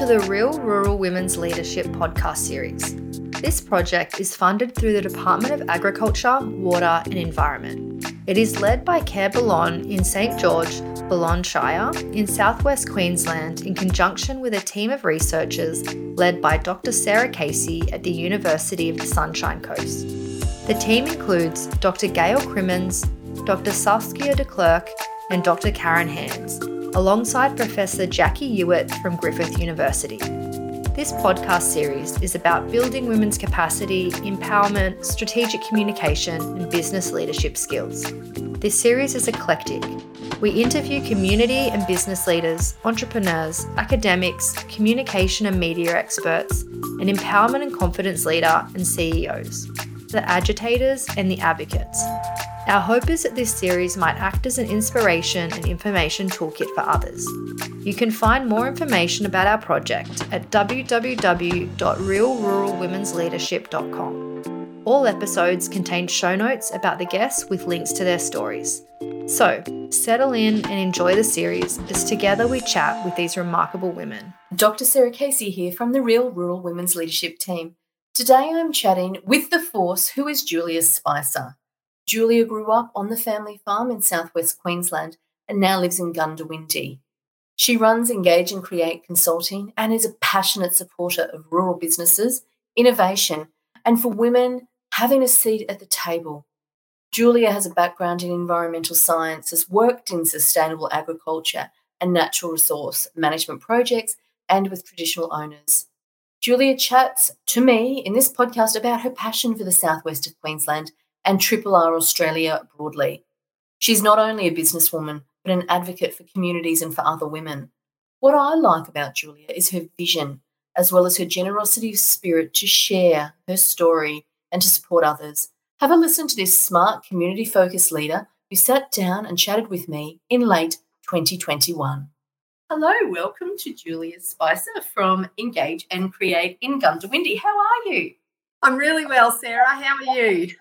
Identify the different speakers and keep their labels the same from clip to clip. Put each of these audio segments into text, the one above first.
Speaker 1: to the Real Rural Women's Leadership podcast series. This project is funded through the Department of Agriculture, Water and Environment. It is led by Care Balonne in St George, Balonne Shire, in southwest Queensland, in conjunction with a team of researchers led by Dr. Sarah Casey at the University of the Sunshine Coast. The team includes Dr. Gail Crimmins, Dr. Saskia de Klerk, and Dr. Karen Hands alongside Professor Jackie Ewart from Griffith University. This podcast series is about building women's capacity, empowerment, strategic communication, and business leadership skills. This series is eclectic. We interview community and business leaders, entrepreneurs, academics, communication and media experts, an empowerment and confidence leader, and CEOs, the agitators and the advocates, our hope is that this series might act as an inspiration and information toolkit for others. You can find more information about our project at www.realruralwomensleadership.com. All episodes contain show notes about the guests with links to their stories. So, settle in and enjoy the series as together we chat with these remarkable women.
Speaker 2: Dr. Sarah Casey here from the Real Rural Women's Leadership Team. Today I'm chatting with the force who is Julia Spicer. Julia grew up on the family farm in southwest Queensland and now lives in Goondiwindi. She runs Engage and Create Consulting and is a passionate supporter of rural businesses, innovation, and for women having a seat at the table. Julia has a background in environmental science, has worked in sustainable agriculture and natural resource management projects, and with traditional owners. Julia chats to me in this podcast about her passion for the southwest of Queensland and Triple R Australia broadly. She's not only a businesswoman, but an advocate for communities and for other women. What I like about Julia is her vision, as well as her generosity of spirit to share her story and to support others. Have a listen to this smart, community focused leader who sat down and chatted with me in late 2021. Hello, welcome to Julia Spicer from Engage and Create in Goondiwindi. How are you?
Speaker 3: I'm really well, Sarah. How are you?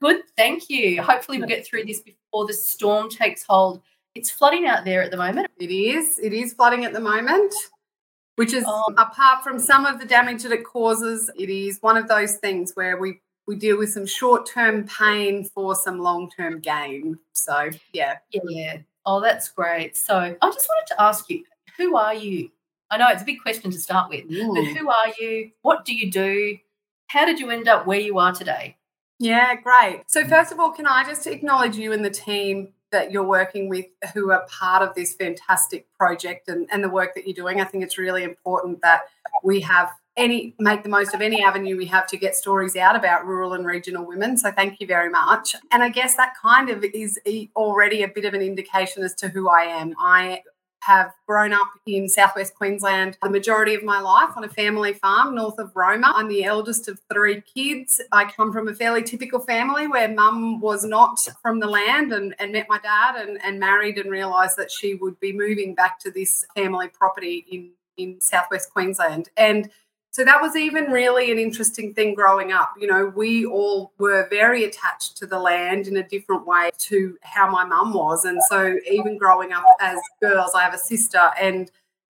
Speaker 2: Good, thank you. Hopefully, we'll get through this before the storm takes hold. It's flooding out there at the moment.
Speaker 3: It is. It is flooding at the moment, which is um, apart from some of the damage that it causes, it is one of those things where we we deal with some short term pain for some long term gain. So yeah,
Speaker 2: yeah. Oh, that's great. So I just wanted to ask you, who are you? I know it's a big question to start with, Ooh. but who are you? What do you do? How did you end up where you are today?
Speaker 3: Yeah, great. So, first of all, can I just acknowledge you and the team that you're working with who are part of this fantastic project and, and the work that you're doing? I think it's really important that we have any make the most of any avenue we have to get stories out about rural and regional women so thank you very much and i guess that kind of is already a bit of an indication as to who i am i have grown up in southwest Queensland the majority of my life on a family farm north of Roma. I'm the eldest of three kids. I come from a fairly typical family where mum was not from the land and, and met my dad and, and married and realised that she would be moving back to this family property in, in southwest Queensland. And so that was even really an interesting thing growing up. You know, we all were very attached to the land in a different way to how my mum was. And so even growing up as girls, I have a sister and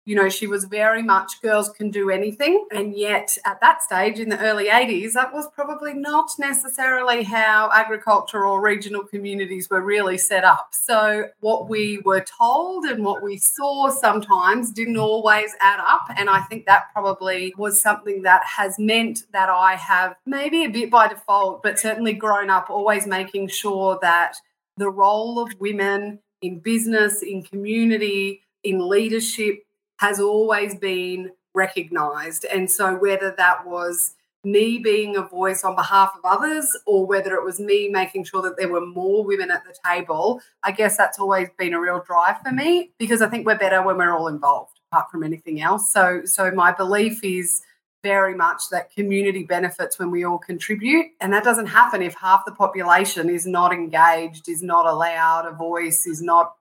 Speaker 3: you know, she was very much girls can do anything. And yet, at that stage in the early 80s, that was probably not necessarily how agriculture or regional communities were really set up. So, what we were told and what we saw sometimes didn't always add up. And I think that probably was something that has meant that I have maybe a bit by default, but certainly grown up always making sure that the role of women in business, in community, in leadership, has always been recognized. And so, whether that was me being a voice on behalf of others or whether it was me making sure that there were more women at the table, I guess that's always been a real drive for me because I think we're better when we're all involved apart from anything else. So so my belief is very much that community benefits when we all contribute and that doesn't happen if half the population is not engaged, is not allowed a voice, is not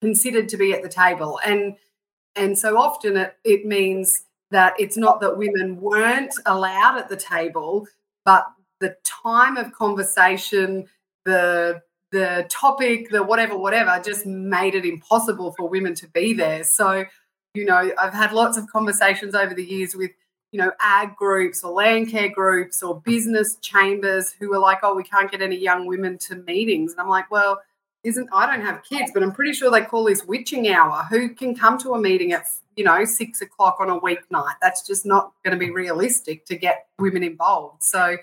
Speaker 3: considered to be at the table. And and so often it, it means that it's not that women weren't allowed at the table, but the time of conversation, the the topic, the whatever, whatever, just made it impossible for women to be there. So you know, I've had lots of conversations over the years with, you know, ag groups or land care groups or business chambers who are like, oh, we can't get any young women to meetings. And I'm like, well, isn't I don't have kids, but I'm pretty sure they call this witching hour. Who can come to a meeting at you know six o'clock on a weeknight? That's just not going to be realistic to get women involved. So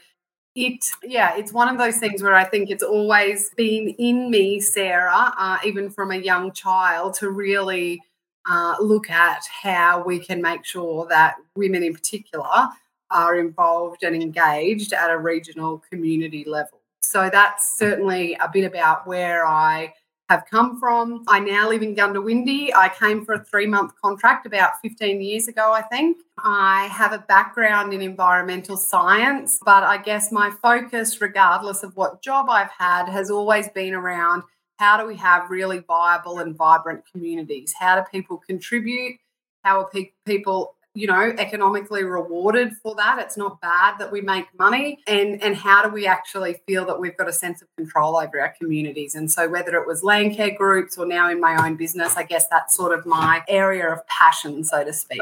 Speaker 3: it yeah it's one of those things where i think it's always been in me sarah uh, even from a young child to really uh, look at how we can make sure that women in particular are involved and engaged at a regional community level so that's mm. certainly a bit about where I have come from. I now live in Goondiwindi. I came for a three month contract about 15 years ago, I think. I have a background in environmental science, but I guess my focus, regardless of what job I've had, has always been around how do we have really viable and vibrant communities? How do people contribute? How are pe- people you know economically rewarded for that. It's not bad that we make money. And and how do we actually feel that we've got a sense of control over our communities? And so whether it was land care groups or now in my own business i guess that's sort of my area of passion so to speak.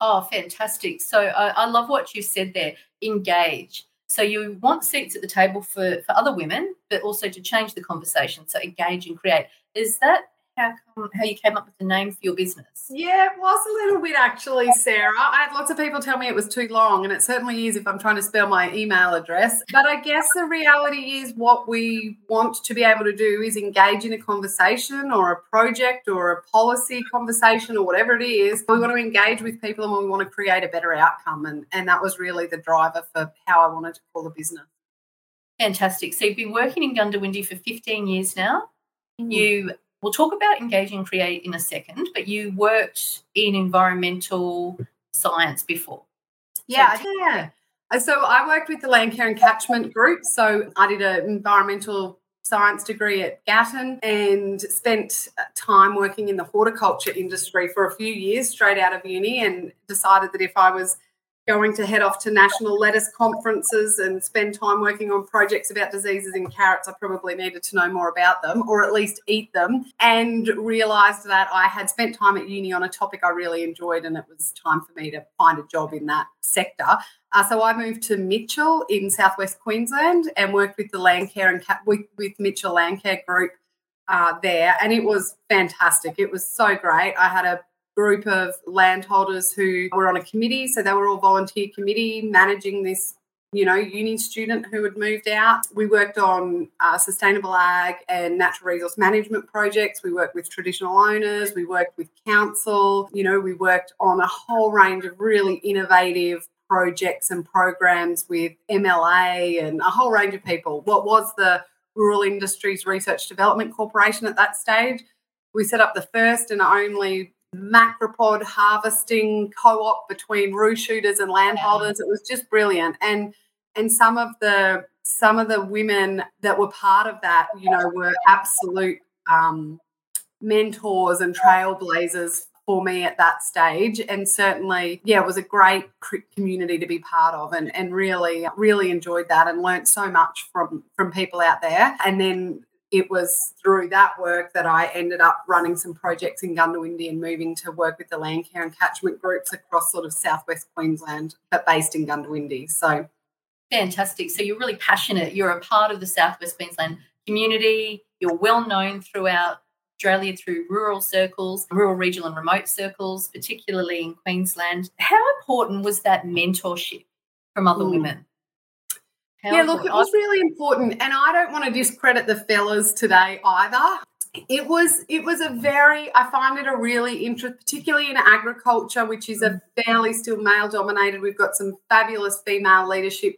Speaker 2: Oh fantastic. So uh, i love what you said there engage. So you want seats at the table for for other women but also to change the conversation. So engage and create. Is that how come how you came up with the name for your business?
Speaker 3: Yeah, it was a little bit actually, Sarah. I had lots of people tell me it was too long, and it certainly is if I'm trying to spell my email address. But I guess the reality is what we want to be able to do is engage in a conversation or a project or a policy conversation or whatever it is. We want to engage with people and we want to create a better outcome. And, and that was really the driver for how I wanted to call the business.
Speaker 2: Fantastic. So you've been working in Goondiwindi for 15 years now. Mm. You We'll talk about engage and create in a second, but you worked in environmental science before.
Speaker 3: Yeah, so yeah. So I worked with the Land Care and Catchment Group. So I did an environmental science degree at Gatton and spent uh, time working in the horticulture industry for a few years straight out of uni and decided that if I was going to head off to national lettuce conferences and spend time working on projects about diseases in carrots, I probably needed to know more about them or at least eat them. And realized that I had spent time at uni on a topic I really enjoyed and it was time for me to find a job in that sector. Uh, so I moved to Mitchell in southwest Queensland and worked with the Landcare and with, with Mitchell Landcare Group uh, there, and it was fantastic. It was so great. I had a group of landholders who were on a committee. So they were all volunteer committee managing this, you know, uni student who had moved out. We worked on uh, sustainable ag and natural resource management projects. We worked with traditional owners. We worked with council. You know, we worked on a whole range of really innovative projects and programs with MLA and a whole range of people. What was the Rural Industries Research Development Corporation at that stage? We set up the first and only macropod harvesting co-op between roo shooters and landholders. It was just brilliant. And and some of the some of the women that were part of that, you know, were absolute um, mentors and trailblazers for me at that stage and certainly yeah it was a great community to be part of and, and really really enjoyed that and learnt so much from from people out there and then it was through that work that I ended up running some projects in Goondiwindi and moving to work with the land care and catchment groups across sort of southwest Queensland, but based in Goondiwindi. So
Speaker 2: fantastic. So you're really passionate. You're a part of the southwest Queensland community. You're well known throughout Australia through rural circles, rural, regional, and remote circles, particularly in Queensland. How important was that mentorship from other mm. women?
Speaker 3: Yeah, look, it was really important, and I don't want to discredit the fellas today either. It was it was a very I find it a really interest, particularly in agriculture, which is a mm. fairly still male dominated. We've got some fabulous female leadership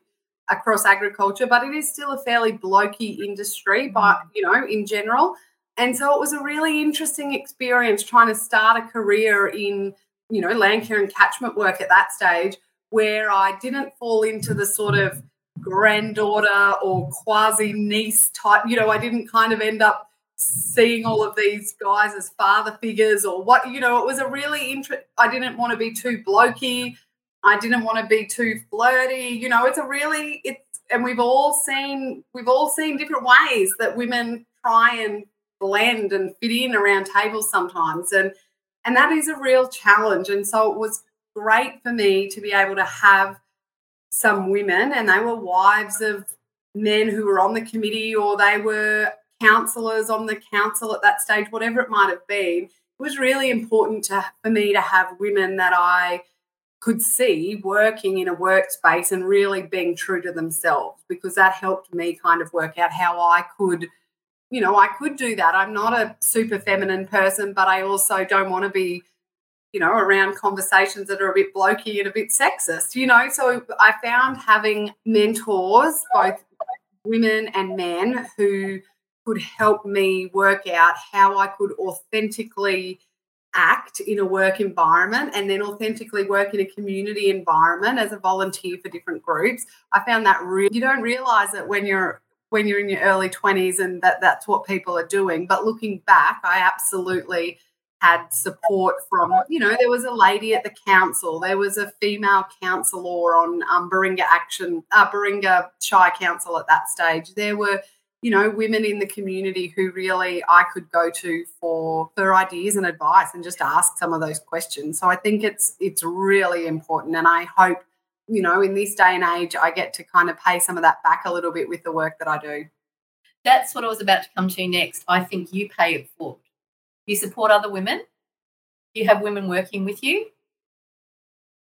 Speaker 3: across agriculture, but it is still a fairly blokey industry, but mm. you know, in general. And so it was a really interesting experience trying to start a career in, you know, land care and catchment work at that stage where I didn't fall into the sort of granddaughter or quasi niece type. You know, I didn't kind of end up seeing all of these guys as father figures or what, you know, it was a really interest. I didn't want to be too blokey. I didn't want to be too flirty. You know, it's a really, it's, and we've all seen, we've all seen different ways that women try and blend and fit in around tables sometimes. And, And that is a real challenge. And so it was great for me to be able to have some women, and they were wives of men who were on the committee or they were councillors on the council at that stage, whatever it might have been. It was really important to, for me to have women that I could see working in a workspace and really being true to themselves because that helped me kind of work out how I could you know, I could do that. I'm not a super feminine person, but I also don't want to be, you know, around conversations that are a bit blokey and a bit sexist, you know. So I found having mentors, both women and men, who could help me work out how I could authentically act in a work environment and then authentically work in a community environment as a volunteer for different groups. I found that you don't realize it when you're when you're in your early 20s and that that's what people are doing. But looking back, I absolutely had support from, you know, there was a lady at the council, there was a female councillor on um, Booringa Action, uh, Booringa Shire Council at that stage. There were you know women in the community who really I could go to for for ideas and advice and just ask some of those questions. So I think it's it's really important and I hope you know in this day and age I get to kind of pay some of that back a little bit with the work that I do.
Speaker 2: That's what I was about to come to next. I think you pay it forward. You support other women. You have women working with you.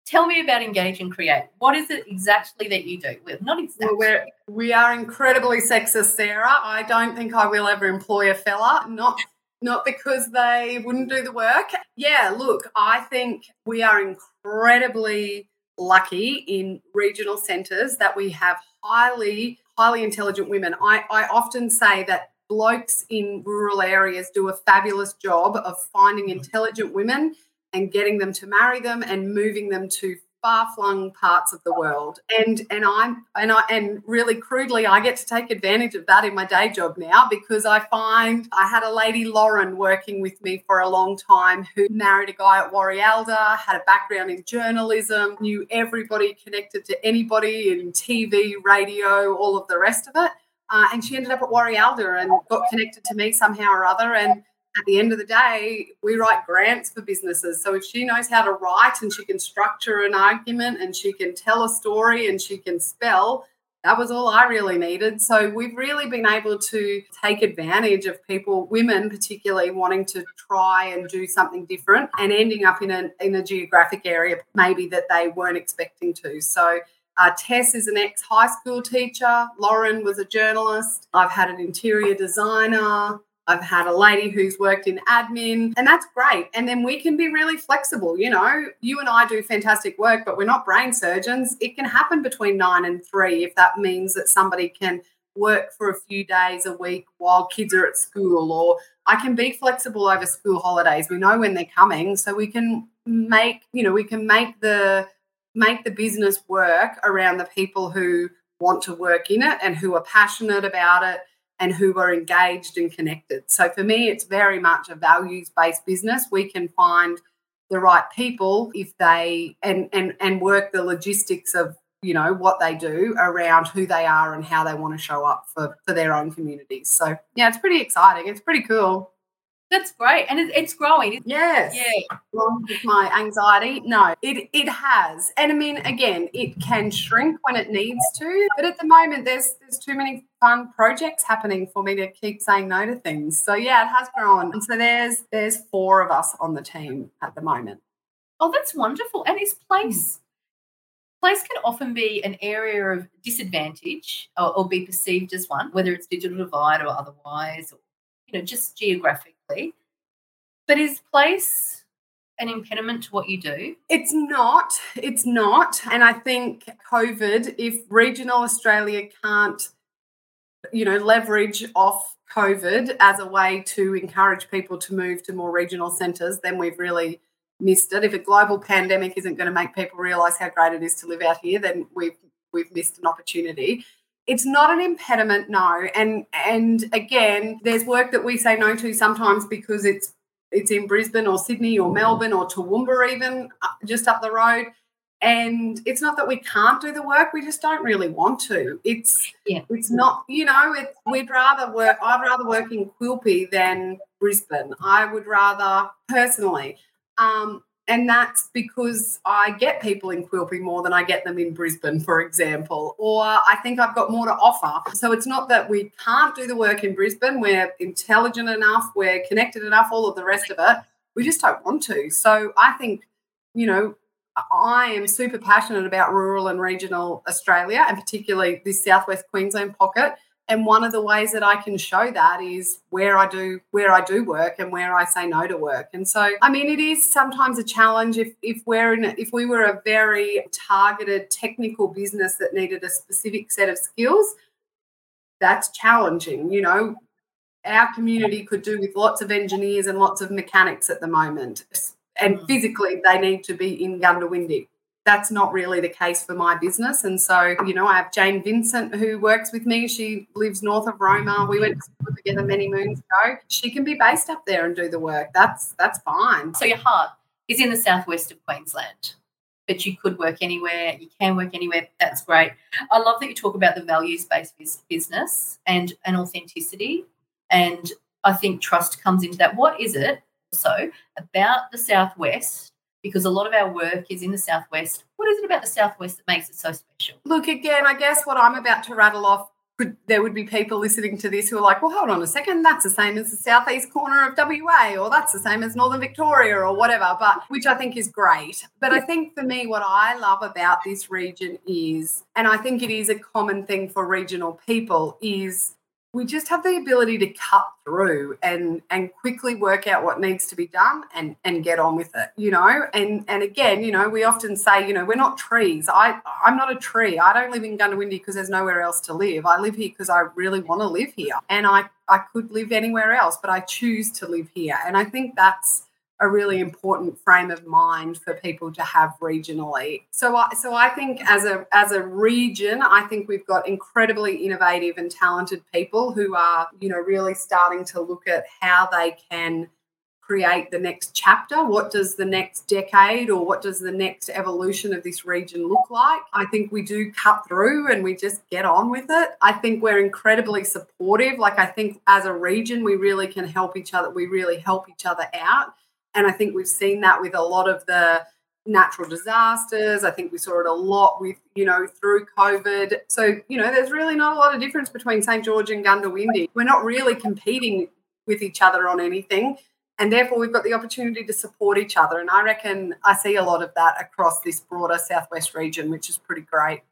Speaker 2: Tell me about Engage and Create. What is it exactly that you do? Well, not exactly.
Speaker 3: Well, we are incredibly sexist, Sarah. I don't think I will ever employ a fella. Not not because they wouldn't do the work. Yeah, look, I think we are incredibly lucky in regional centres that we have highly, highly intelligent women. I, I often say that blokes in rural areas do a fabulous job of finding mm-hmm. intelligent women and getting them to marry them and moving them to far-flung parts of the world. And and i'm and i and really crudely i get to take advantage of that in my day job now because i find i had a lady lauren working with me for a long time who married a guy at Warialda had a background in journalism knew everybody connected to anybody in tv radio all of the rest of it uh, and she ended up at Warialda and got connected to me somehow or other and at the end of the day, we write grants for businesses. So if she knows how to write and she can structure an argument and she can tell a story and she can spell, that was all I really needed. So we've really been able to take advantage of people, women particularly, wanting to try and do something different and ending up in a, in a geographic area maybe that they weren't expecting to. So uh, Tess is an ex high school teacher. Lauren was a journalist. I've had an interior designer. I've had a lady who's worked in admin, and that's great. And then we can be really flexible. You know, you and I do fantastic work, but we're not brain surgeons. It can happen between nine and three if that means that somebody can work for a few days a week while kids are at school, or I can be flexible over school holidays. We know when they're coming, so we can make, you know, we can make the make the business work around the people who want to work in it and who are passionate about it and who are engaged and connected. So for me, it's very much a values based business. We can find the right people if they and and and work the logistics of you know what they do around who they are and how they want to show up for for their own communities. So yeah, it's pretty exciting. It's pretty cool.
Speaker 2: That's great, and it's growing.
Speaker 3: Yes.
Speaker 2: Yeah.
Speaker 3: Along with my anxiety, no, it it has, and I mean, again, it can shrink when it needs to, but at the moment, there's there's too many fun projects happening for me to keep saying no to things. So yeah, it has grown, and so there's there's four of us on the team at the moment.
Speaker 2: Oh, that's wonderful, and is place. Hmm. Place can often be an area of disadvantage or, or be perceived as one, whether it's digital divide or otherwise, or you know, just geographic but is place an impediment to what you do?
Speaker 3: It's not. It's not. And I think COVID, if regional Australia can't, you know, leverage off COVID as a way to encourage people to move to more regional centres, then we've really missed it. If a global pandemic isn't going to make people realise how great it is to live out here, then we've we've missed an opportunity it's not an impediment no. And and again there's work that we say no to sometimes because it's it's in Brisbane or Sydney or Melbourne or Toowoomba even uh, just up the road. And it's not that we can't do the work we just don't really want to. It's yeah. it's not you know it, we'd rather work i'd rather work in quilpie than brisbane. I would rather personally Um, and that's because I get people in Quilpie more than I get them in Brisbane, for example, or I think I've got more to offer. So it's not that we can't do the work in Brisbane. We're intelligent enough, we're connected enough, all of the rest of it. We just don't want to. So I think, you know, I am super passionate about rural and regional Australia and particularly this southwest Queensland pocket and one of the ways that I can show that is where I do where I do work and where I say no to work. And so I mean it is sometimes a challenge if if we're in if we were a very targeted technical business that needed a specific set of skills that's challenging, you know. Our community could do with lots of engineers and lots of mechanics at the moment. And mm. physically they need to be in Goondiwindi that's not really the case for my business. And so, you know, I have Jane Vincent who works with me. She lives north of Roma. We went to school together many moons ago. She can be based up there and do the work. That's that's fine.
Speaker 2: So your heart is in the southwest of Queensland. But you could work anywhere, you can work anywhere. That's great. I love that you talk about the values based business and, and authenticity. And I think trust comes into that. What is it also about the Southwest because a lot of our work is in the southwest. What is it about the southwest that makes it so special?
Speaker 3: Look, again, I guess what I'm about to rattle off could there would be people listening to this who are like, well, hold on a second, that's the same as the southeast corner of WA, or that's the same as Northern Victoria, or whatever, but which I think is great. But I think for me, what I love about this region is, and I think it is a common thing for regional people, is we just have the ability to cut through and and quickly work out what needs to be done and and get on with it you know? And and again you know we often say you know we're not trees. I i'm not a tree. I don't live in goondiwindi because there's nowhere else to live. I live here because i really want to live here. And i i could live anywhere else but i choose to live here. And i think that's a really important frame of mind for people to have regionally. So I, so I think as a as a region, I think we've got incredibly innovative and talented people who are, you know, really starting to look at how they can create the next chapter. What does the next decade or what does the next evolution of this region look like? I think we do cut through and we just get on with it. I think we're incredibly supportive. Like I think as a region, we really can help each other. We really help each other out and I think we've seen that with a lot of the natural disasters. I think we saw it a lot with, you know, through COVID. So, you know, there's really not a lot of difference between St. George and Goondiwindi. We're not really competing with each other on anything. And therefore, we've got the opportunity to support each other. And I reckon I see a lot of that across this broader Southwest region, which is pretty great.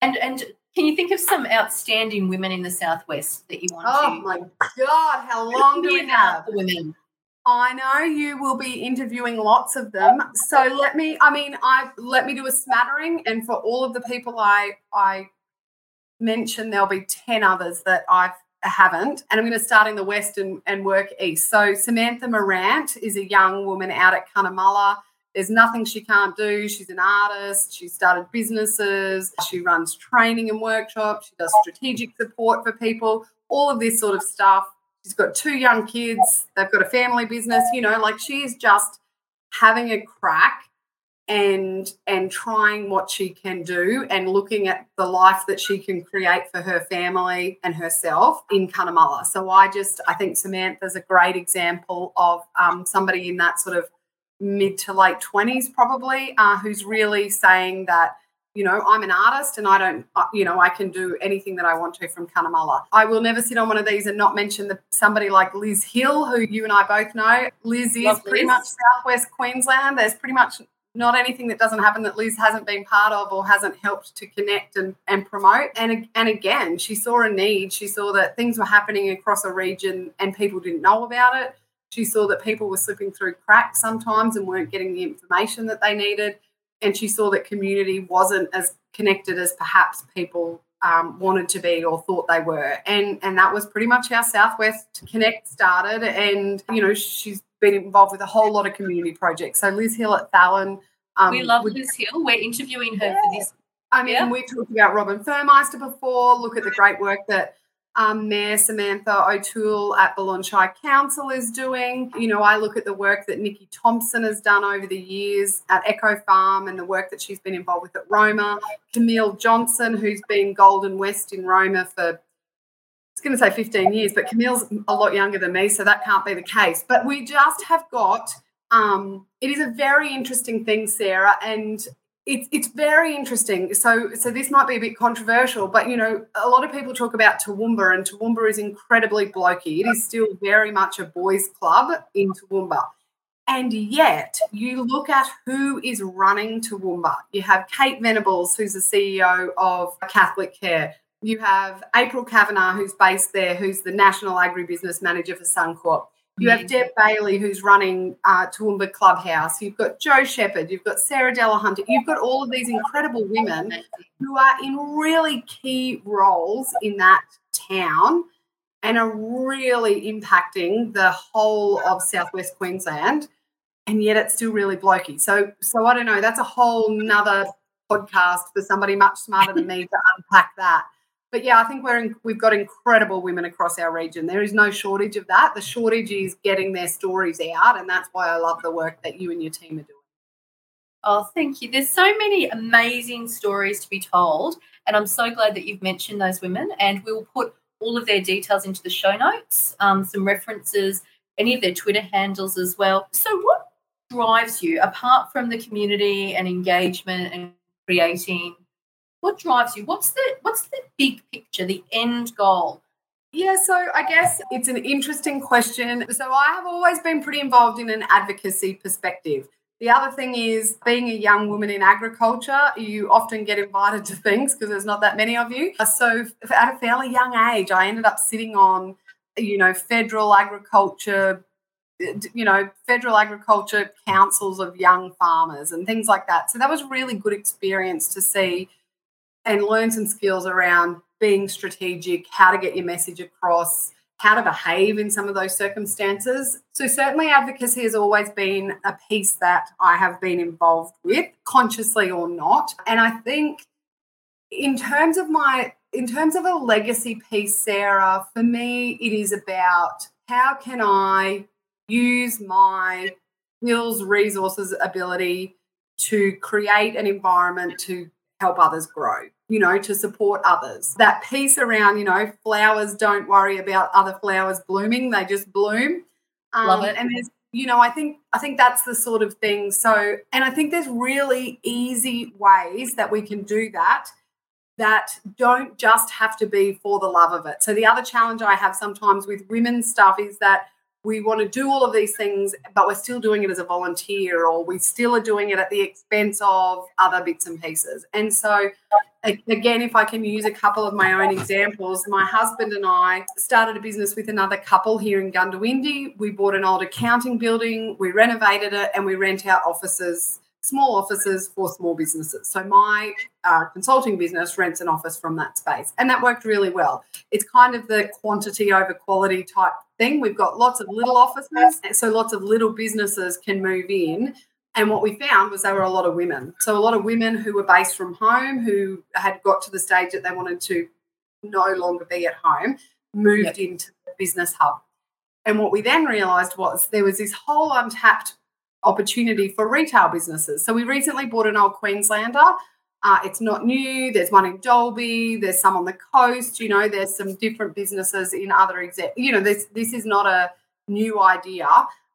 Speaker 2: And, and can you think of some outstanding women in the Southwest that you want
Speaker 3: oh
Speaker 2: to?
Speaker 3: Oh my God, how long do we have?
Speaker 2: Women.
Speaker 3: I know you will be interviewing lots of them. So let me, I mean, I let me do a smattering. And for all of the people I I mentioned, there'll be 10 others that I haven't. And I'm going to start in the west and, and work east. So Samantha Morant is a young woman out at Cunnamulla. There's nothing she can't do. She's an artist. She started businesses. She runs training and workshops. She does strategic support for people, all of this sort of stuff She's got two young kids. They've got a family business. You know, like she's just having a crack and and trying what she can do and looking at the life that she can create for her family and herself in Cunnamulla. So I just I think Samantha's a great example of um, somebody in that sort of mid to late twenties probably uh, who's really saying that you know, I'm an artist and I don't, uh, you know, I can do anything that I want to from Cunnamulla. I will never sit on one of these and not mention the, somebody like Liz Hill, who you and I both know. Liz is Love pretty Liz. much Southwest Queensland. There's pretty much not anything that doesn't happen that Liz hasn't been part of or hasn't helped to connect and, and promote. And, and again, she saw a need. She saw that things were happening across a region and people didn't know about it. She saw that people were slipping through cracks sometimes and weren't getting the information that they needed and she saw that community wasn't as connected as perhaps people um, wanted to be or thought they were. And and that was pretty much how Southwest Connect started. And you know, she's been involved with a whole lot of community projects. So Liz Hill at Thallon.
Speaker 2: Um, we love would, Liz Hill. We're interviewing her yeah. for this.
Speaker 3: I mean, yeah. we talked about Robin Furmeister before. Look at the great work that um, Mayor Samantha O'Toole at Balonne Shire Council is doing. You know, I look at the work that Nikki Thompson has done over the years at Echo Farm and the work that she's been involved with at Roma. Camille Johnson, who's been Golden West in Roma for, I was going to say 15 years, but Camille's a lot younger than me, so that can't be the case. But we just have got um, it is a very interesting thing, Sarah, and it's it's very interesting. So so this might be a bit controversial, but you know, a lot of people talk about Toowoomba, and Toowoomba is incredibly blokey. It is still very much a boys' club in Toowoomba. And yet, you look at who is running Toowoomba. You have Kate Venables, who's the CEO of Catholic Care. You have April Kavanagh, who's based there, who's the National Agribusiness Manager for Suncorp. You have Deb Bailey, who's running uh, Toowoomba Clubhouse. You've got Joe Shepherd. You've got Sarah Delahunty. You've got all of these incredible women who are in really key roles in that town and are really impacting the whole of southwest Queensland. And yet it's still really blokey. So, so I don't know. That's a whole nother podcast for somebody much smarter than me to unpack that but yeah, I think we're in, we've got incredible women across our region. There is no shortage of that. The shortage is getting their stories out, and that's why I love the work that you and your team are doing.
Speaker 2: Oh, thank you. There's so many amazing stories to be told, and I'm so glad that you've mentioned those women. And we'll put all of their details into the show notes, um, some references, any of their Twitter handles as well. So, what drives you apart from the community and engagement and creating what drives you? What's the what's the big picture, the end goal?
Speaker 3: Yeah, so I guess it's an interesting question. So I have always been pretty involved in an advocacy perspective. The other thing is being a young woman in agriculture, you often get invited to things because there's not that many of you. So at a fairly young age, I ended up sitting on, you know, federal agriculture, you know, federal agriculture councils of young farmers and things like that. So that was a really good experience to see and learn some skills around being strategic, how to get your message across, how to behave in some of those circumstances. So, certainly, advocacy has always been a piece that I have been involved with, consciously or not. And I think, in terms of my in terms of a legacy piece, Sarah, for me, it is about how can I use my skills, resources, ability to create an environment to help others grow, you know, to support others. That piece around, you know, flowers don't worry about other flowers blooming, they just bloom.
Speaker 2: Um, Love it.
Speaker 3: And there's, you know, I think I think that's the sort of thing. So, and I think there's really easy ways that we can do that that don't just have to be for the love of it. So the other challenge I have sometimes with women's stuff is that we want to do all of these things, but we're still doing it as a volunteer, or we still are doing it at the expense of other bits and pieces. And so, again, if I can use a couple of my own examples, my husband and I started a business with another couple here in Goondiwindi. We bought an old accounting building, we renovated it, and we rent out offices small offices for small businesses. So my uh, consulting business rents an office from that space, and that worked really well. It's kind of the quantity over quality type thing. We've got lots of little offices, so lots of little businesses can move in. And what we found was there were a lot of women. So a lot of women who were based from home, who had got to the stage that they wanted to no longer be at home, moved yep. into the business hub. And what we then realized was there was this whole untapped opportunity for retail businesses. So we recently bought an old Queenslander. Uh, it's not new. There's one in Dalby. There's some on the coast. You know, there's some different businesses in other exec. You know, this this is not a new idea,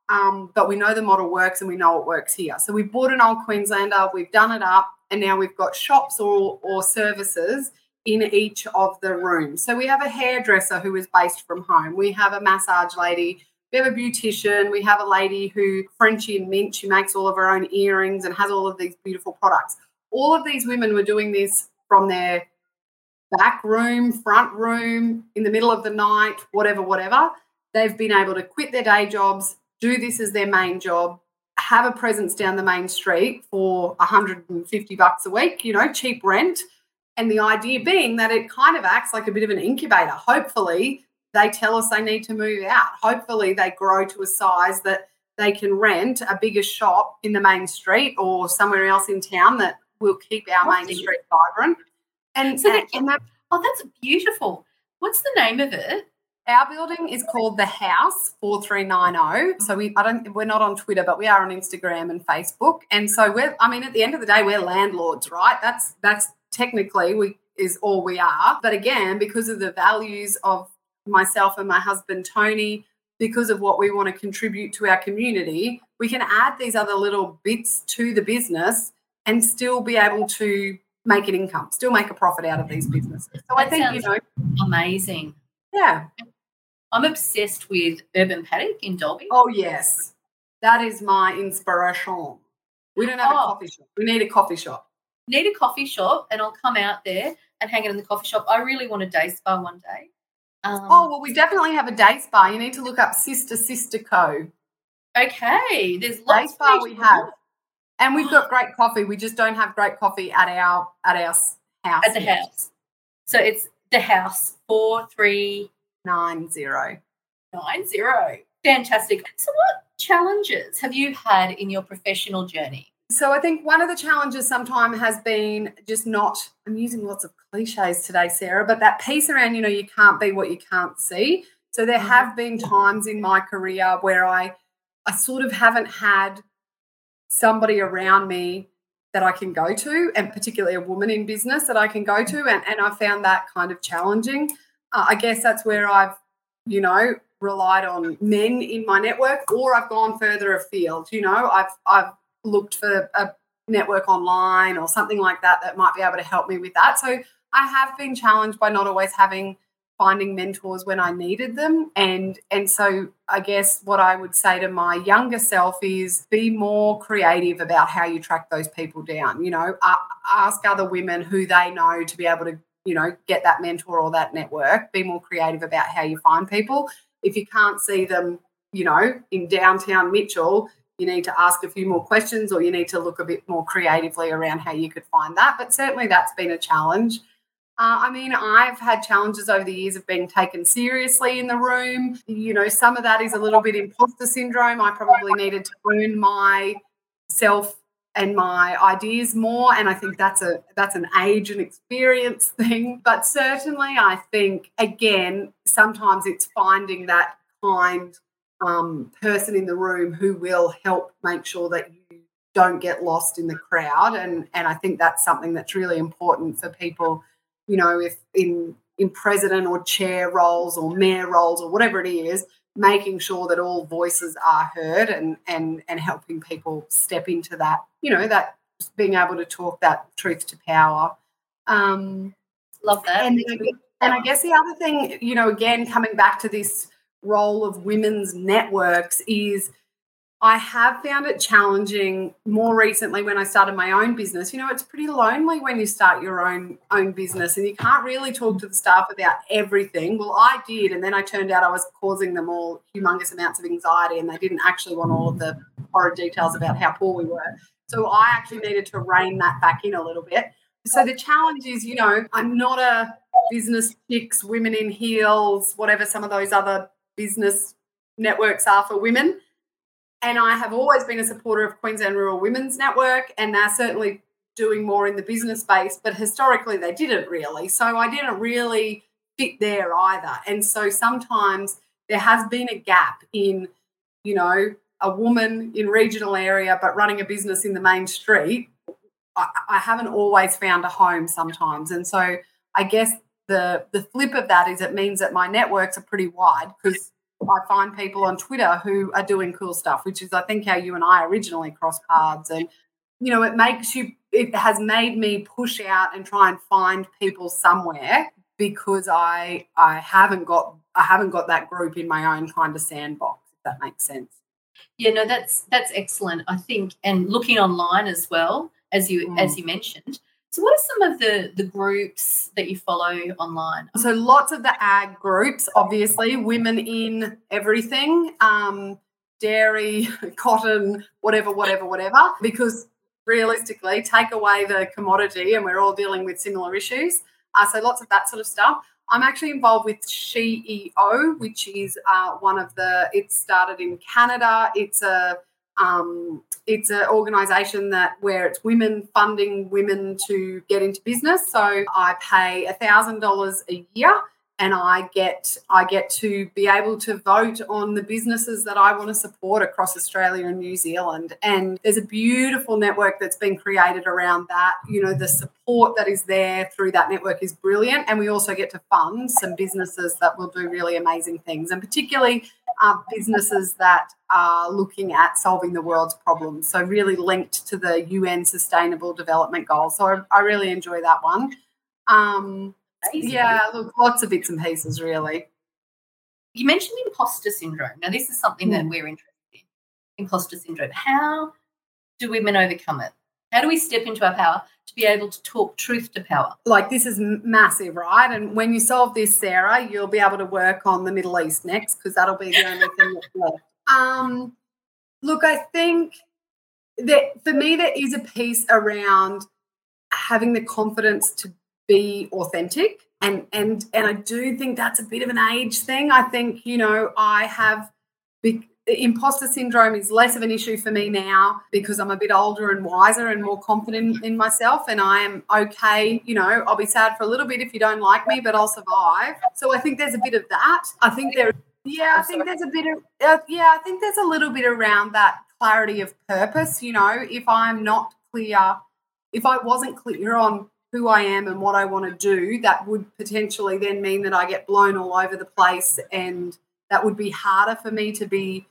Speaker 3: um, but we know the model works and we know it works here. So we bought an old Queenslander. We've done it up, and now we've got shops or or services in each of the rooms. So we have a hairdresser who is based from home. We have a massage lady we have a beautician, we have a lady who Frenchy and Mint, she makes all of her own earrings and has all of these beautiful products. All of these women were doing this from their back room, front room, in the middle of the night, whatever, whatever. They've been able to quit their day jobs, do this as their main job, have a presence down the main street for 150 bucks a week, you know, cheap rent. And the idea being that it kind of acts like a bit of an incubator. Hopefully, they tell us they need to move out. Hopefully, they grow to a size that they can rent a bigger shop in the main street or somewhere else in town that will keep our main street vibrant. And, so that, and that,
Speaker 2: oh, that's beautiful. What's the name of it?
Speaker 3: Our building is called the House 4390. So we I don't we're not on Twitter, but we are on Instagram and Facebook. And so we're I mean at the end of the day we're landlords, right? That's that's technically we is all we are. But again, because of the values of myself and my husband Tony, because of what we want to contribute to our community, we can add these other little bits to the business and still be able to make an income, still make a profit out of these businesses. So
Speaker 2: That
Speaker 3: I think, you know,
Speaker 2: Amazing.
Speaker 3: yeah.
Speaker 2: I'm obsessed with Urban Paddock in Dalby.
Speaker 3: Oh, yes. That is my inspiration. We don't have
Speaker 2: Oh.
Speaker 3: a coffee shop. We need a coffee shop.
Speaker 2: Need a coffee shop, and I'll come out there and hang it in the coffee shop. I really want a day spa one day. Um,
Speaker 3: Oh, well, we definitely have a day spa. You need to look up Sister Sister Co.
Speaker 2: okay. There's lots Day
Speaker 3: spa
Speaker 2: of
Speaker 3: we have. And we've got great coffee. We just don't have great coffee at our at our house.
Speaker 2: at the
Speaker 3: yet.
Speaker 2: house. So it's the house four three
Speaker 3: Nine zero.
Speaker 2: nine zero. Fantastic. So, what challenges have you had in your professional journey?
Speaker 3: So I think one of the challenges sometimes has been just not. I'm using lots of cliches today, Sarah, but that piece around you know you can't be what you can't see. So there mm-hmm. have been times in my career where I I sort of haven't had somebody around me that I can go to, and particularly a woman in business that I can go to, and and I found that kind of challenging. Uh, I guess that's where I've you know relied on men in my network, or I've gone further afield. You know, I've I've looked for a network online or something like that that might be able to help me with that. So I have been challenged by not always having finding mentors when I needed them and and so I guess what I would say to my younger self is be more creative about how you track those people down you know uh, ask other women who they know to be able to you know get that mentor or that network be more creative about how you find people if you can't see them you know in downtown Mitchell you need to ask a few more questions or you need to look a bit more creatively around how you could find that. But certainly that's been a challenge. Uh, I mean, I've had challenges over the years of being taken seriously in the room. You know, some of that is a little bit imposter syndrome. I probably needed to own myself and my ideas more and i think that's a that's an age and experience thing. But certainly i think again sometimes it's finding that kind um, person in the room who will help make sure that you don't get lost in the crowd. And and I think that's something that's really important for people you know if in in president or chair roles or mayor roles or whatever it is making sure that all voices are heard and and and helping people step into that you know that being able to talk that truth to power um
Speaker 2: Love that.
Speaker 3: and, and I guess the other thing, you know, again, coming back to this role of women's networks is I have found it challenging more recently when I started my own business. You know, it's pretty lonely when you start your own own business and you can't really talk to the staff about everything. Well, I did, and then I turned out I was causing them all humongous amounts of anxiety and they didn't actually want all of the horrid details about how poor we were. So I actually needed to rein that back in a little bit. So the challenge is, you know, I'm not a business chicks, women in heels, whatever some of those other business networks are for women. And I have always been a supporter of Queensland Rural Women's Network, and they're certainly doing more in the business space, but historically they didn't really. So I didn't really fit there either. And so sometimes there has been a gap in, you know, a woman in regional area but running a business in the main street. I, I haven't always found a home sometimes. And so I guess the the flip of that is it means that my networks are pretty wide because I find people on Twitter who are doing cool stuff, which is I think how you and I originally crossed paths. And you know, it makes you it has made me push out and try and find people somewhere because I I haven't got I haven't got that group in my own kind of sandbox, if that makes sense.
Speaker 2: Yeah, no, that's that's excellent. I think, and looking online as well as you
Speaker 3: Mm.
Speaker 2: as you mentioned. So, what are some of the the groups that you follow online?
Speaker 3: So lots of the ag groups, obviously, women in everything, um, dairy, cotton, whatever, whatever, whatever. Because realistically, take away the commodity, and we're all dealing with similar issues. Uh, so lots of that sort of stuff. I'm actually involved with SheEO, which is uh, one of the. It started in Canada. It's a um, it's an organisation that where it's women funding women to get into business. So I pay thousand dollars a year, and I get I get to be able to vote on the businesses that I want to support across Australia and New Zealand. And there's a beautiful network that's been created around that. You know, the support that is there through that network is brilliant, and we also get to fund some businesses that will do really amazing things, and particularly uh, businesses that are looking at solving the world's problems. So really linked to the UN Sustainable Development Goals. So I, I really enjoy that one. Um, yeah, look, lots of bits and pieces, really.
Speaker 2: You mentioned imposter syndrome. Now, this is something that hmm. we're interested in imposter syndrome. How do women overcome it? How do we step into our power to be able to talk truth to power?
Speaker 3: Like, this is massive, right? And when you solve this, Sarah, you'll be able to work on the Middle East next because that'll be the only thing that's left. Um, look, I think that for me, there is a piece around having the confidence to be authentic. And and and I do think that's a bit of an age thing. I think you know I have imposter syndrome is less of an issue for me now because I'm a bit older and wiser and more confident in myself. And I am okay you know I'll be sad for a little bit if you don't like me but I'll survive. So I think there's a bit of that. I think there yeah I think there's a bit of uh, yeah I think there's a little bit around that clarity of purpose you know. If I'm not clear if I wasn't clear on who I am and what I want to do, that would potentially then mean that I get blown all over the place, and that would be harder for me to be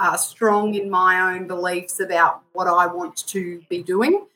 Speaker 3: uh, strong in my own beliefs about what I want to be doing.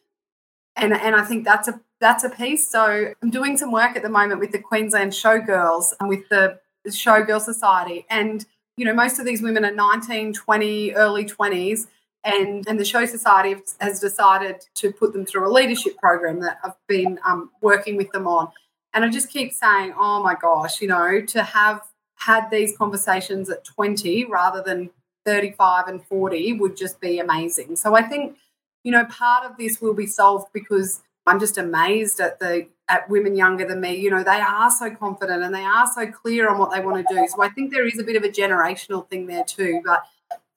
Speaker 3: And and I think that's a that's a piece. So I'm doing some work at the moment with the Queensland Showgirls and with the Showgirl Society, and you know most of these women are 19, 20, early 20s and, and the Show Society has decided to put them through a leadership program that I've been um, working with them on. And I just keep saying, oh my gosh, you know, to have had these conversations at 20 rather than 35 and 40 would just be amazing. So I think, you know, part of this will be solved because I'm just amazed at the at women younger than me. You know, they are so confident and they are so clear on what they want to do. So I think there is a bit of a generational thing there too. But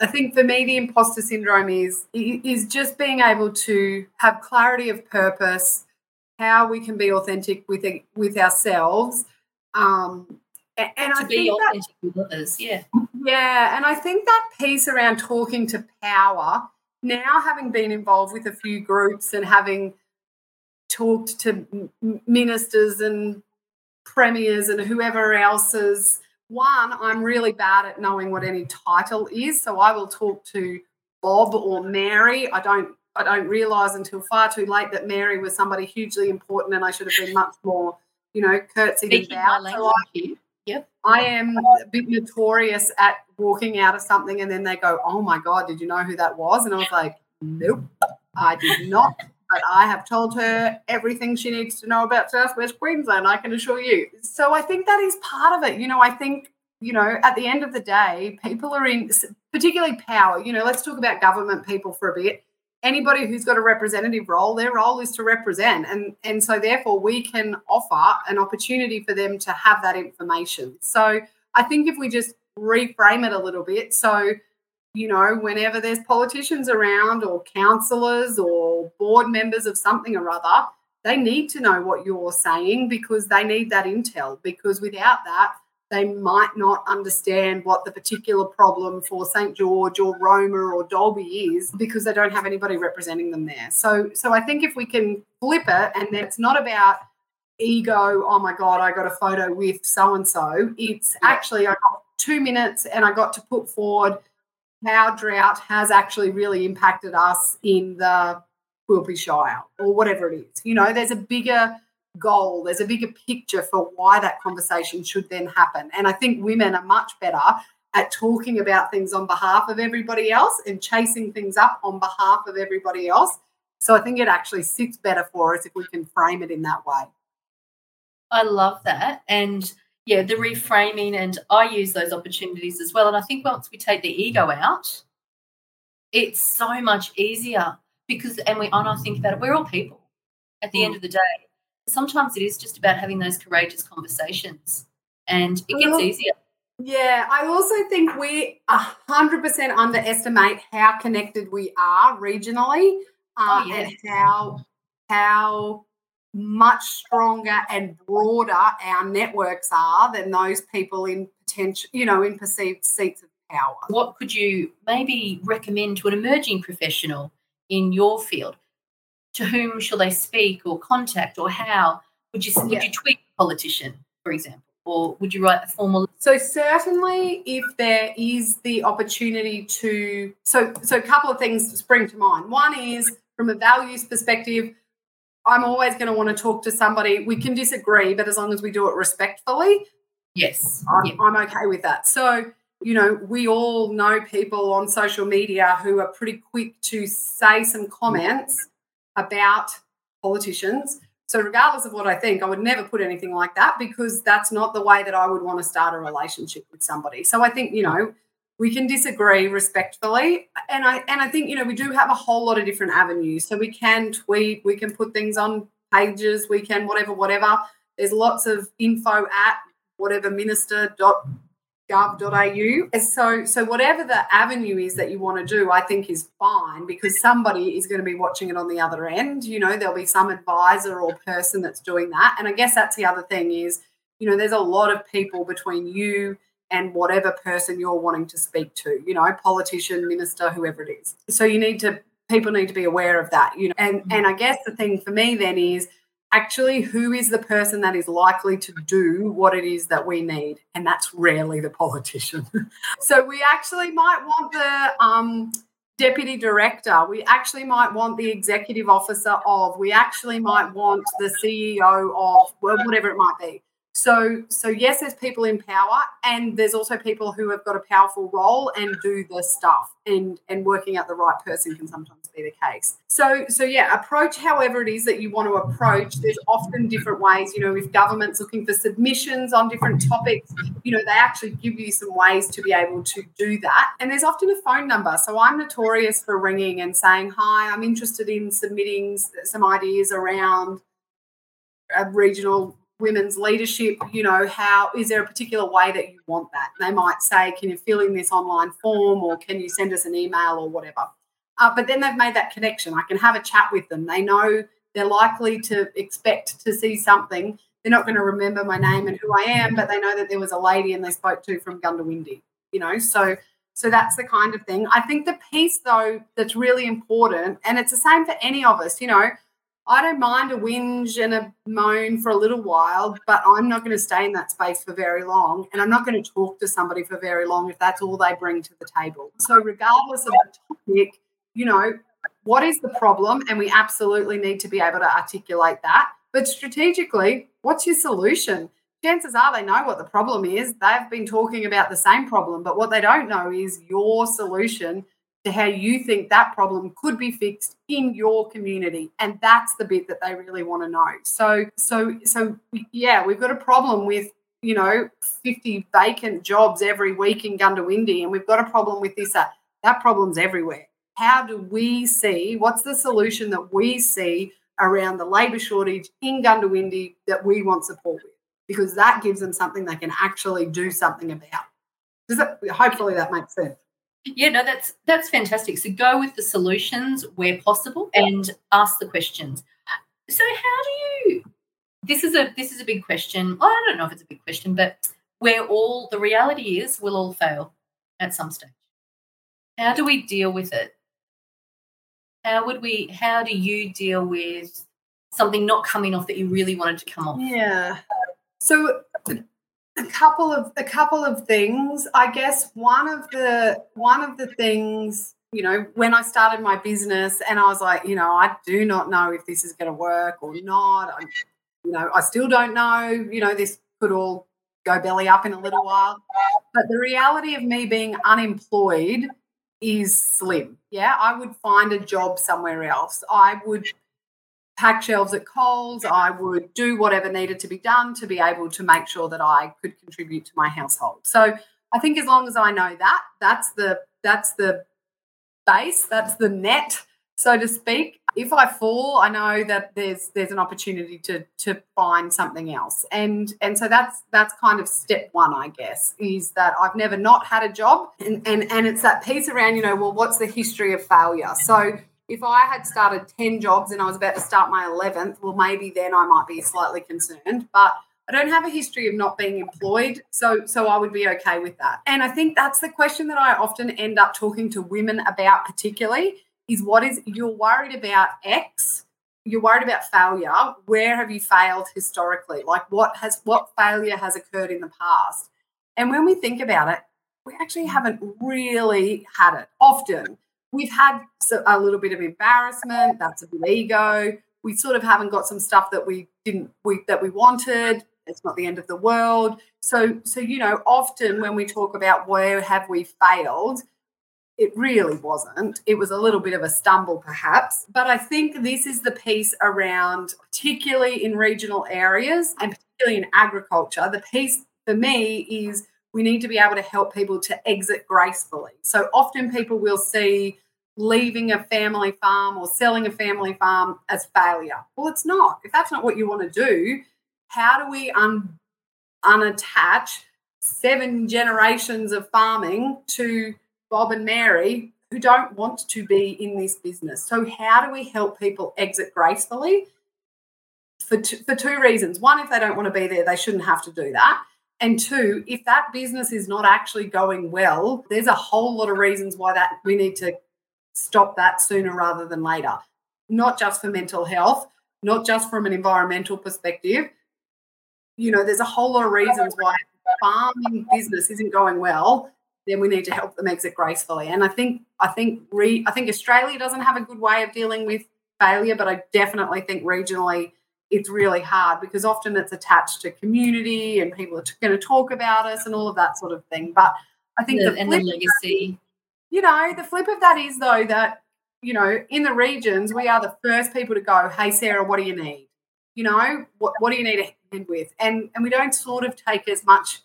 Speaker 3: I think for me, the imposter syndrome is is just being able to have clarity of purpose, how we can be authentic with with ourselves, um, and, and
Speaker 2: to I be authentic that, with others. Yeah,
Speaker 3: yeah, and I think that piece around talking to power. Now, having been involved with a few groups and having talked to ministers and premiers and whoever else's one, I'm really bad at knowing what any title is. So I will talk to Bob or Mary. I don't I don't realise until far too late that Mary was somebody hugely important and I should have been much more, you know, curtsied and bowed. So I,
Speaker 2: yep.
Speaker 3: I am a bit notorious at walking out of something and then they go, Oh my God, did you know who that was? And I was like, Nope, I did not but I have told her everything she needs to know about Southwest Queensland, I can assure you. So I think that is part of it. You know, I think, you know, at the end of the day, people are in, particularly power, you know, let's talk about government people for a bit. Anybody who's got a representative role, their role is to represent. And, and so therefore we can offer an opportunity for them to have that information. So I think if we just reframe it a little bit, so you know, whenever there's politicians around or councillors or board members of something or other, they need to know what you're saying because they need that intel. Because without that, they might not understand what the particular problem for St George or Roma or Dalby is because they don't have anybody representing them there. So, so I think if we can flip it, and then it's not about ego. Oh my god, I got a photo with so and so. It's actually I got two minutes, and I got to put forward how drought has actually really impacted us in the Quilpie Shire or whatever it is. You know, there's a bigger goal, there's a bigger picture for why that conversation should then happen. And I think women are much better at talking about things on behalf of everybody else and chasing things up on behalf of everybody else. So I think it actually sits better for us if we can frame it in that way.
Speaker 2: I love that. And yeah, the reframing, and I use those opportunities as well. And I think once we take the ego out, it's so much easier because, and we, and I think about it, we're all people at the mm. end of the day. Sometimes it is just about having those courageous conversations, and it gets easier.
Speaker 3: Yeah, I also think we 100% underestimate how connected we are regionally uh, oh, and how how much stronger and broader our networks are than those people in potential, you know, in perceived seats of power.
Speaker 2: What could you maybe recommend to an emerging professional in your field? To whom shall they speak or contact or how? Would you, would you tweet a politician, for example? Or would you write a formal?
Speaker 3: So certainly, if there is the opportunity to, so so a couple of things spring to mind. One is from a values perspective, I'm always going to want to talk to somebody. We can disagree, but as long as we do it respectfully,
Speaker 2: yes,
Speaker 3: I'm, yeah. I'm okay with that. So you know, we all know people on social media who are pretty quick to say some comments about politicians. So, regardless of what I think, I would never put anything like that because that's not the way that I would want to start a relationship with somebody. So, I think, you know, we can disagree respectfully and i and i think you know we do have a whole lot of different avenues so we can tweet we can put things on pages we can whatever whatever there's lots of info at whatever minister dot So, so whatever the avenue is that you want to do, I think is fine because somebody is going to be watching it on the other end. You know, there'll be some advisor or person that's doing that. And I guess that's the other thing is, you know, there's a lot of people between you and whatever person you're wanting to speak to, you know, politician, minister, whoever it is. So you need to people need to be aware of that, you know. And mm-hmm. and I guess the thing for me then is actually who is the person that is likely to do what it is that we need and that's rarely the politician so we actually might want the um, deputy director we actually might want the executive officer of we actually might want the ceo of well, whatever it might be so, so yes, there's people in power, and there's also people who have got a powerful role and do the stuff. And and working out the right person can sometimes be the case. So, so yeah, approach however it is that you want to approach. There's often different ways. You know, if government's looking for submissions on different topics, you know, they actually give you some ways to be able to do that. And there's often a phone number. So I'm notorious for ringing and saying, "Hi, I'm interested in submitting some ideas around." a regional women's leadership, you know, how is there a particular way that you want that? They might say, can you fill in this online form or can you send us an email or whatever? Uh, but then they've made that connection. I can have a chat with them. They know they're likely to expect to see something. They're not going to remember my name and who I am, but they know that there was a lady and they spoke to from Goondiwindi, you know, so so that's the kind of thing. I think the piece though that's really important, and it's the same for any of us, you know, I don't mind a whinge and a moan for a little while, but I'm not going to stay in that space for very long. And I'm not going to talk to somebody for very long if that's all they bring to the table. So, regardless of the topic, you know, what is the problem? And we absolutely need to be able to articulate that. But strategically, what's your solution? Chances are they know what the problem is. They've been talking about the same problem, but what they don't know is your solution to how you think that problem could be fixed in your community and that's the bit that they really want to know. So so so yeah we've got a problem with you know 50 vacant jobs every week in Goondiwindi and we've got a problem with this that. That problem's everywhere. How do we see what's the solution that we see around the labour shortage in Goondiwindi that we want support with? Because that gives them something they can actually do something about. Does that hopefully that makes sense
Speaker 2: yeah, no, that's that's fantastic. So go with the solutions where possible and ask the questions. So how do you this is a this is a big question. Well, I don't know if it's a big question, but where all the reality is we'll all fail at some stage. How do we deal with it? How would we how do you deal with something not coming off that you really wanted to come off?
Speaker 3: Yeah. So a couple of a couple of things. I guess one of the one of the things you know when i started my business and i was like you know i do not know if this is going to work or not. I you know i still don't know you know this could all go belly up in a little while. But the reality of me being unemployed is slim. Yeah i would find a job somewhere else. I would pack shelves at Coles. I would do whatever needed to be done to be able to make sure that I could contribute to my household. So I think as long as I know that, that's the that's the base, that's the net, so to speak. If I fall, I know that there's there's an opportunity to to find something else. And and so that's that's kind of step one, I guess, is that I've never not had a job. And and and it's that piece around, you know, well, what's the history of failure? So if I had started 10 jobs and I was about to start my 11th, well, maybe then I might be slightly concerned. But I don't have a history of not being employed, so so I would be okay with that. And I think that's the question that I often end up talking to women about particularly is what is you're worried about X, you're worried about failure, where have you failed historically? Like what has what failure has occurred in the past? And when we think about it, we actually haven't really had it often we've had a little bit of embarrassment. That's a bit ego. We sort of haven't got some stuff that we didn't we that we wanted. It's not the end of the world. So so you know, often when we talk about where have we failed, it really wasn't. It was a little bit of a stumble, perhaps. But I think this is the piece around, particularly in regional areas and particularly in agriculture. The piece for me is we need to be able to help people to exit gracefully. So often people will see leaving a family farm or selling a family farm as failure. Well, it's not. If that's not what you want to do, how do we un- unattach seven generations of farming to Bob and Mary who don't want to be in this business? So, how do we help people exit gracefully? For, for two reasons. One, if they don't want to be there, they shouldn't have to do that. And two, if that business is not actually going well, there's a whole lot of reasons why that we need to stop that sooner rather than later. Not just for mental health, not just from an environmental perspective. You know, there's a whole lot of reasons why farming business isn't going well. Then we need to help them exit gracefully. And I think I think re, I think Australia doesn't have a good way of dealing with failure, but I definitely think regionally it's really hard because often it's attached to community and people are going to talk about us and all of that sort of thing. But I think
Speaker 2: the, the and the legacy.
Speaker 3: you know, the flip of that is though that you know in the regions we are the first people to go. Hey, Sarah, what do you need? You know, what what do you need a hand with? And and we don't sort of take as much.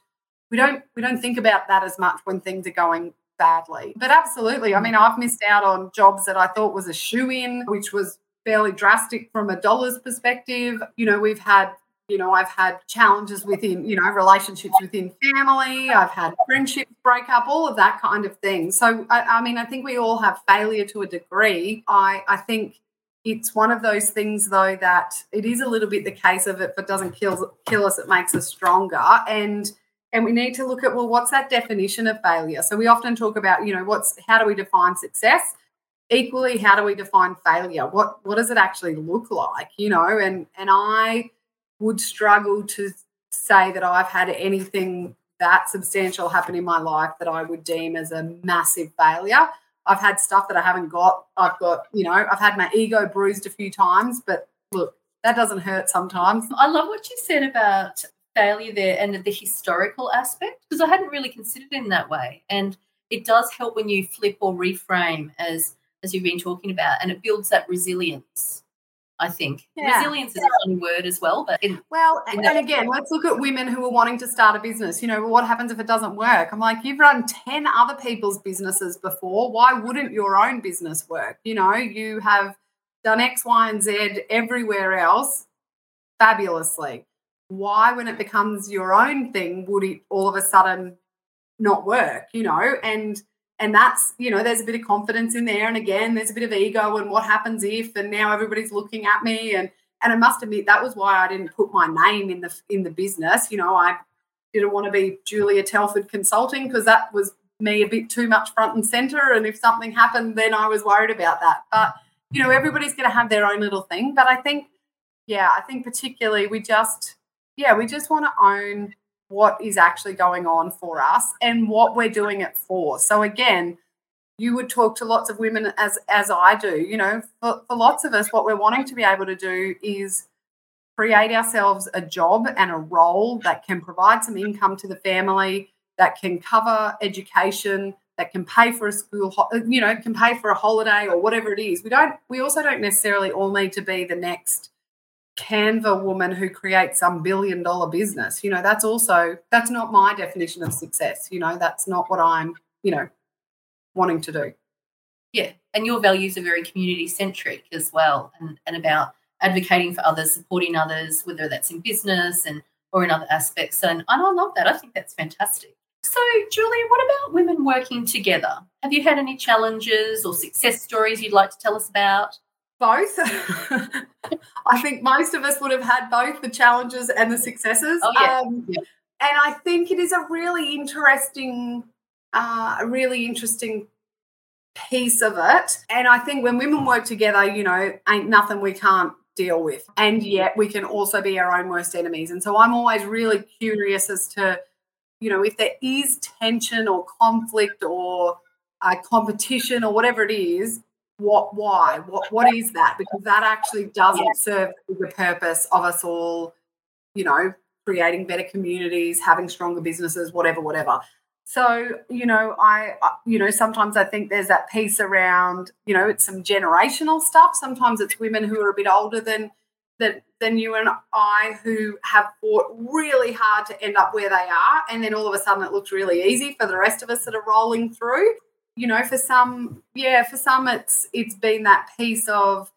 Speaker 3: We don't we don't think about that as much when things are going badly. But absolutely, I mean, I've missed out on jobs that I thought was a shoe in, which was fairly drastic from a dollars perspective. You know, we've had you know, I've had challenges within, you know, relationships within family. I've had friendships break up, all of that kind of thing. So, I, I, mean, I think we all have failure to a degree. I, I think it's one of those things, though, that it is a little bit the case of it doesn't kill kill us, it makes us stronger. And and we need to look at well, what's that definition of failure? So we often talk about, you know, what's how do we define success? Equally how do we define failure? What what does it actually look like you know? And and i would struggle to say that i've had anything that substantial happen in my life that i would deem as a massive failure. I've had stuff that i haven't got. I've got you know i've had my ego bruised a few times but look that doesn't hurt sometimes.
Speaker 2: I love what you said about failure there and the historical aspect because i hadn't really considered it in that way. And it does help when you flip or reframe as as you've been talking about, and it builds that resilience. I think yeah. resilience is a funny word as well, but in,
Speaker 3: well, in and, again, let's look at women who are wanting to start a business. You know, what happens if it doesn't work? I'm like, you've run ten other people's businesses before. Why wouldn't your own business work? You know, you have done X, Y, and Z everywhere else fabulously. Why, when it becomes your own thing, would it all of a sudden not work? You know, and and that's you know there's a bit of confidence in there. And again there's a bit of ego and what happens if and now everybody's looking at me. And and i must admit that was why i didn't put my name in the in the business. You know i didn't want to be julia telford consulting because that was me a bit too much front and center. And if something happened then i was worried about that. But you know everybody's going to have their own little thing. But i think yeah i think particularly we just yeah we just want to own what is actually going on for us and what we're doing it for. So again, you would talk to lots of women as as I do. You know, for, for lots of us, what we're wanting to be able to do is create ourselves a job and a role that can provide some income to the family, that can cover education, that can pay for a school, you know, can pay for a holiday or whatever it is. We don't. We also don't necessarily all need to be the next Canva woman who creates some billion dollar business. You know, that's also that's not my definition of success. You know, that's not what I'm, you know, wanting to do.
Speaker 2: Yeah. And your values are very community centric as well and, and about advocating for others, supporting others, whether that's in business and or in other aspects. And, and I love that. I think that's fantastic. So, Julia, what about women working together? Have you had any challenges or success stories you'd like to tell us about?
Speaker 3: Both. I think most of us would have had both the challenges and the successes.
Speaker 2: Oh, yeah. Um, yeah.
Speaker 3: And I think it is a really interesting, uh, a really interesting piece of it. And I think when women work together, you know, ain't nothing we can't deal with. And yet we can also be our own worst enemies. And so I'm always really curious as to, you know, if there is tension or conflict or uh, competition or whatever it is, what, why, what, what is that? Because that actually doesn't serve the purpose of us all, you know, creating better communities, having stronger businesses, whatever, whatever. So, you know, I, you know, sometimes I think there's that piece around, you know, it's some generational stuff. Sometimes it's women who are a bit older than than than you and I who have fought really hard to end up where they are, and then all of a sudden it looks really easy for the rest of us that are rolling through. You know, for some, yeah, for some it's it's been that piece of,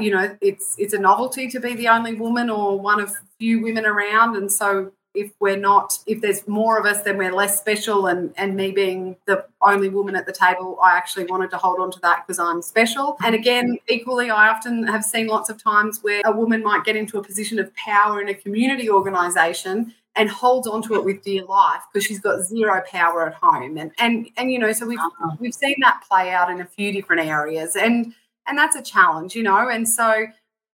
Speaker 3: you know, it's it's a novelty to be the only woman or one of few women around, and so if we're not if there's more of us then we're less special. And and me being the only woman at the table i actually wanted to hold on to that because i'm special. And again equally i often have seen lots of times where a woman might get into a position of power in a community organization and holds onto it with dear life because she's got zero power at home. And and and you know so we've uh-huh. we've seen that play out in a few different areas and and that's a challenge you know? And so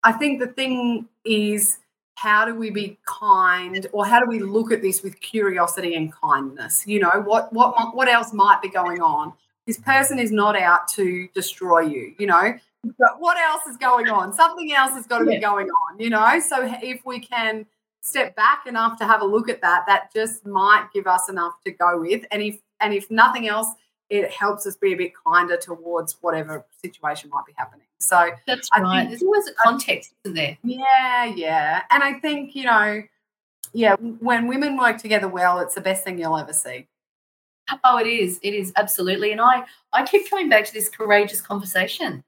Speaker 3: i think the thing is how do we be kind or how do we look at this with curiosity and kindness you know? What what what else might be going on? This person is not out to destroy you you know? But what else is going on? Something else has got to yeah. be going on you know? So if we can step back enough to have a look at that that just might give us enough to go with and if and if nothing else it helps us be a bit kinder towards whatever situation might be happening. So
Speaker 2: that's I right. There's always a context, isn't there?
Speaker 3: Yeah, yeah. And I think, you know, yeah, when women work together well, it's the best thing you'll ever see.
Speaker 2: Oh, it is. It is absolutely. And I, I keep coming back to this courageous conversation.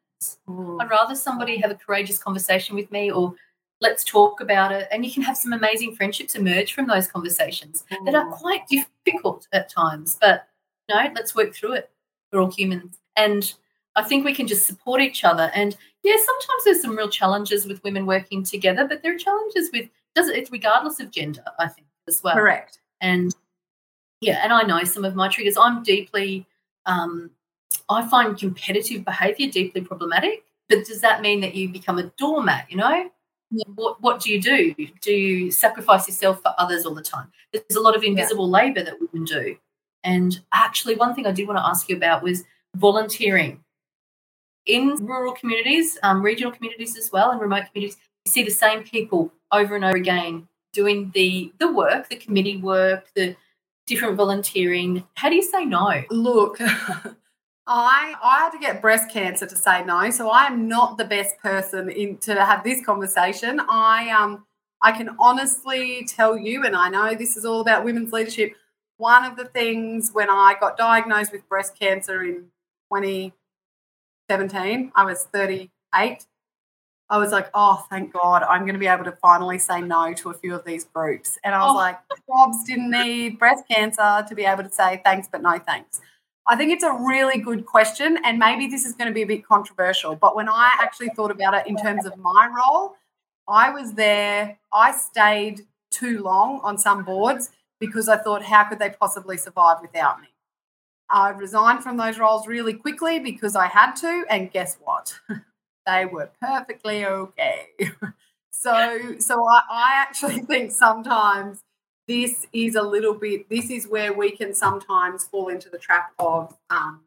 Speaker 2: Mm. I'd rather somebody have a courageous conversation with me or let's talk about it. And you can have some amazing friendships emerge from those conversations mm. that are quite difficult at times. But no, let's work through it. We're all humans. And I think we can just support each other. And yeah, sometimes there's some real challenges with women working together, but there are challenges with does it regardless of gender, I think, as well.
Speaker 3: Correct.
Speaker 2: And yeah, and I know some of my triggers. I'm deeply um, I find competitive behavior deeply problematic. But does that mean that you become a doormat, you know? What what do you do? Do you sacrifice yourself for others all the time? There's a lot of invisible yeah. labor that women do. And actually, one thing I did want to ask you about was volunteering. In rural communities, um, regional communities as well, and remote communities, you see the same people over and over again doing the the work, the committee work, the different volunteering. How do you say no?
Speaker 3: Look, I I had to get breast cancer to say no, so I am not the best person in to have this conversation. I um I can honestly tell you, and I know this is all about women's leadership one of the things when I got diagnosed with breast cancer in 2017, I was 38. I was like, oh, thank God, I'm going to be able to finally say no to a few of these groups. And I was oh. like, Bobs didn't need breast cancer to be able to say thanks, but no thanks. I think it's a really good question. And maybe this is going to be a bit controversial. But when I actually thought about it in terms of my role, I was there, I stayed too long on some boards because I thought, how could they possibly survive without me? I resigned from those roles really quickly because I had to, and guess what? they were perfectly okay. so, so I, I actually think sometimes this is a little bit. This is where we can sometimes fall into the trap of, um,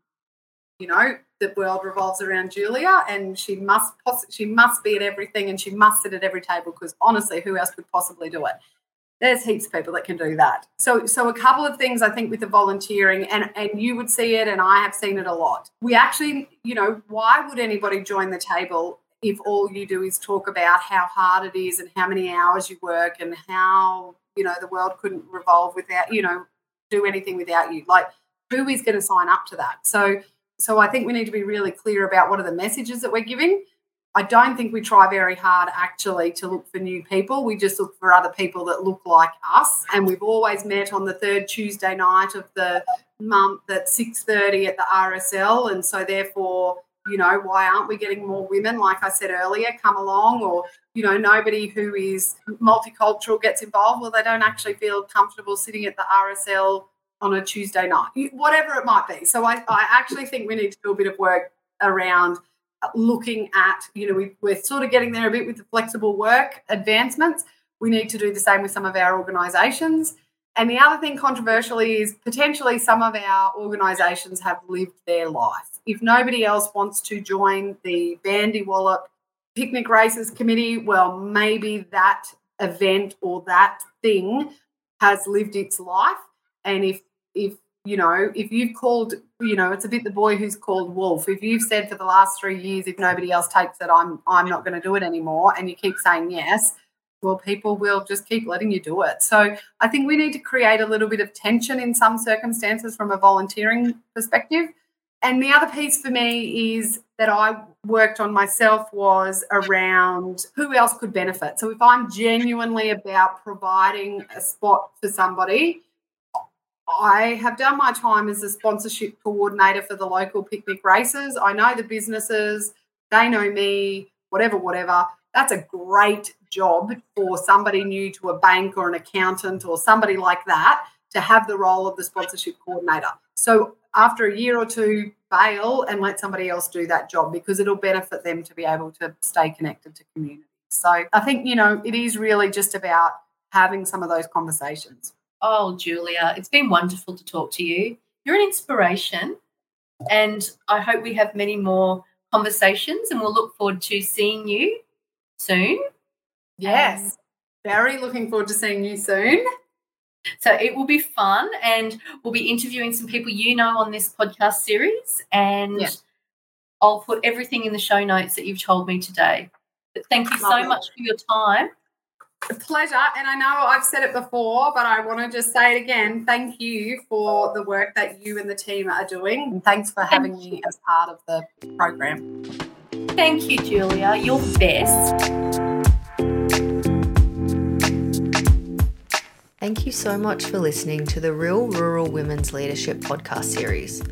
Speaker 3: you know, the world revolves around Julia, and she must she must be at everything, and she must sit at every table because honestly, who else could possibly do it? there's heaps of people that can do that. So, so a couple of things I think with the volunteering, and and you would see it, and I have seen it a lot. We actually, you know, why would anybody join the table if all you do is talk about how hard it is and how many hours you work and how you know the world couldn't revolve without you know do anything without you? Like, who is going to sign up to that? So, so I think we need to be really clear about what are the messages that we're giving I don't think we try very hard actually to look for new people. We just look for other people that look like us. And we've always met on the third Tuesday night of the month at 6.30 at the RSL. And so therefore, you know, why aren't we getting more women, like I said earlier, come along? Or, you know, nobody who is multicultural gets involved. Well, they don't actually feel comfortable sitting at the RSL on a Tuesday night, whatever it might be. So I, I actually think we need to do a bit of work around – looking at, you know, we, we're sort of getting there a bit with the flexible work advancements. We need to do the same with some of our organisations. And the other thing controversially is potentially some of our organisations have lived their life. If nobody else wants to join the Bandy Wallop Picnic Races Committee, well, maybe that event or that thing has lived its life. And if if you know, if you've called, you know, it's a bit the boy who's called wolf. If you've said for the last three years, if nobody else takes it, I'm I'm not going to do it anymore, and you keep saying yes, well, people will just keep letting you do it. So I think we need to create a little bit of tension in some circumstances from a volunteering perspective. And the other piece for me is that I worked on myself was around who else could benefit. So if I'm genuinely about providing a spot for somebody, I have done my time as a sponsorship coordinator for the local picnic races. I know the businesses, they know me, whatever, whatever. That's a great job for somebody new to a bank or an accountant or somebody like that to have the role of the sponsorship coordinator. So after a year or two, bail and let somebody else do that job because it'll benefit them to be able to stay connected to community. So I think, you know, it is really just about having some of those conversations.
Speaker 2: Oh, Julia, it's been wonderful to talk to you. You're an inspiration, and I hope we have many more conversations, and we'll look forward to seeing you soon.
Speaker 3: Yes, um, very looking forward to seeing you soon.
Speaker 2: So it will be fun, and we'll be interviewing some people you know on this podcast series, and yeah. I'll put everything in the show notes that you've told me today. But thank you Lovely. so much for your time.
Speaker 3: A pleasure. And I know I've said it before, but I want to just say it again. Thank you for the work that you and the team are doing. And thanks for having me as part of the program.
Speaker 2: Thank you, Julia. You're the best.
Speaker 1: Thank you so much for listening to the Real Rural Women's Leadership podcast series.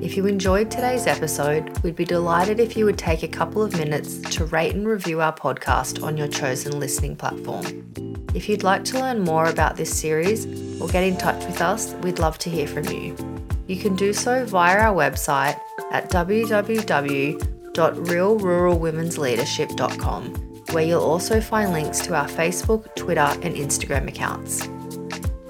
Speaker 1: If you enjoyed today's episode, we'd be delighted if you would take a couple of minutes to rate and review our podcast on your chosen listening platform. If you'd like to learn more about this series or get in touch with us, we'd love to hear from you. You can do so via our website at www.realruralwomensleadership.com, where you'll also find links to our Facebook, Twitter, and Instagram accounts.